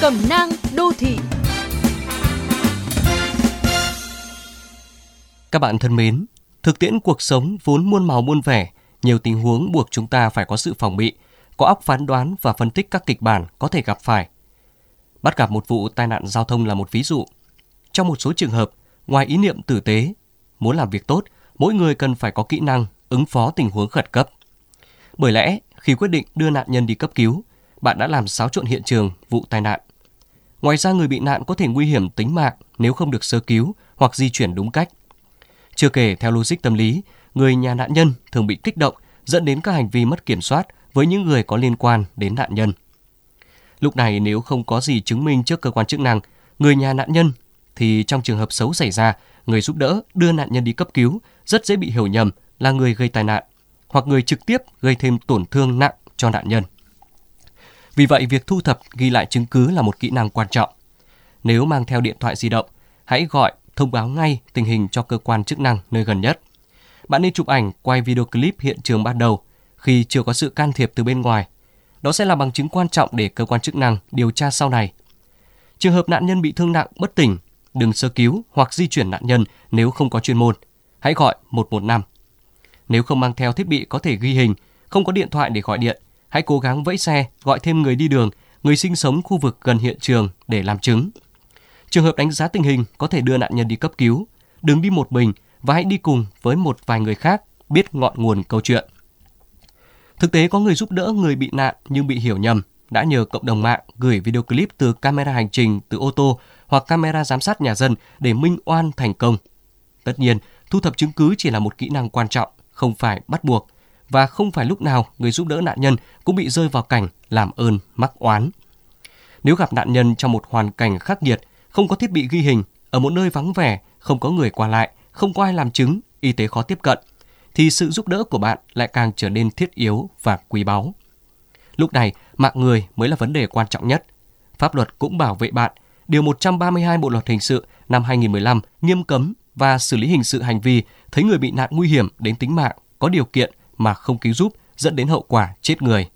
Cẩm nang đô thị Các bạn thân mến, thực tiễn cuộc sống vốn muôn màu muôn vẻ, nhiều tình huống buộc chúng ta phải có sự phòng bị, có óc phán đoán và phân tích các kịch bản có thể gặp phải. Bắt gặp một vụ tai nạn giao thông là một ví dụ. Trong một số trường hợp, ngoài ý niệm tử tế, muốn làm việc tốt, mỗi người cần phải có kỹ năng ứng phó tình huống khẩn cấp. Bởi lẽ, khi quyết định đưa nạn nhân đi cấp cứu, bạn đã làm xáo trộn hiện trường vụ tai nạn. Ngoài ra người bị nạn có thể nguy hiểm tính mạng nếu không được sơ cứu hoặc di chuyển đúng cách. Chưa kể theo logic tâm lý, người nhà nạn nhân thường bị kích động dẫn đến các hành vi mất kiểm soát với những người có liên quan đến nạn nhân. Lúc này nếu không có gì chứng minh trước cơ quan chức năng, người nhà nạn nhân thì trong trường hợp xấu xảy ra, người giúp đỡ đưa nạn nhân đi cấp cứu rất dễ bị hiểu nhầm là người gây tai nạn hoặc người trực tiếp gây thêm tổn thương nặng cho nạn nhân. Vì vậy, việc thu thập ghi lại chứng cứ là một kỹ năng quan trọng. Nếu mang theo điện thoại di động, hãy gọi thông báo ngay tình hình cho cơ quan chức năng nơi gần nhất. Bạn nên chụp ảnh, quay video clip hiện trường ban đầu khi chưa có sự can thiệp từ bên ngoài. Đó sẽ là bằng chứng quan trọng để cơ quan chức năng điều tra sau này. Trường hợp nạn nhân bị thương nặng, bất tỉnh, đừng sơ cứu hoặc di chuyển nạn nhân nếu không có chuyên môn. Hãy gọi 115. Nếu không mang theo thiết bị có thể ghi hình, không có điện thoại để gọi điện, hãy cố gắng vẫy xe, gọi thêm người đi đường, người sinh sống khu vực gần hiện trường để làm chứng. Trường hợp đánh giá tình hình có thể đưa nạn nhân đi cấp cứu, đừng đi một mình và hãy đi cùng với một vài người khác biết ngọn nguồn câu chuyện. Thực tế có người giúp đỡ người bị nạn nhưng bị hiểu nhầm, đã nhờ cộng đồng mạng gửi video clip từ camera hành trình từ ô tô hoặc camera giám sát nhà dân để minh oan thành công. Tất nhiên, thu thập chứng cứ chỉ là một kỹ năng quan trọng, không phải bắt buộc và không phải lúc nào người giúp đỡ nạn nhân cũng bị rơi vào cảnh làm ơn mắc oán. Nếu gặp nạn nhân trong một hoàn cảnh khắc nghiệt, không có thiết bị ghi hình, ở một nơi vắng vẻ, không có người qua lại, không có ai làm chứng, y tế khó tiếp cận, thì sự giúp đỡ của bạn lại càng trở nên thiết yếu và quý báu. Lúc này, mạng người mới là vấn đề quan trọng nhất. Pháp luật cũng bảo vệ bạn. Điều 132 Bộ Luật Hình sự năm 2015 nghiêm cấm và xử lý hình sự hành vi thấy người bị nạn nguy hiểm đến tính mạng có điều kiện mà không cứu giúp dẫn đến hậu quả chết người.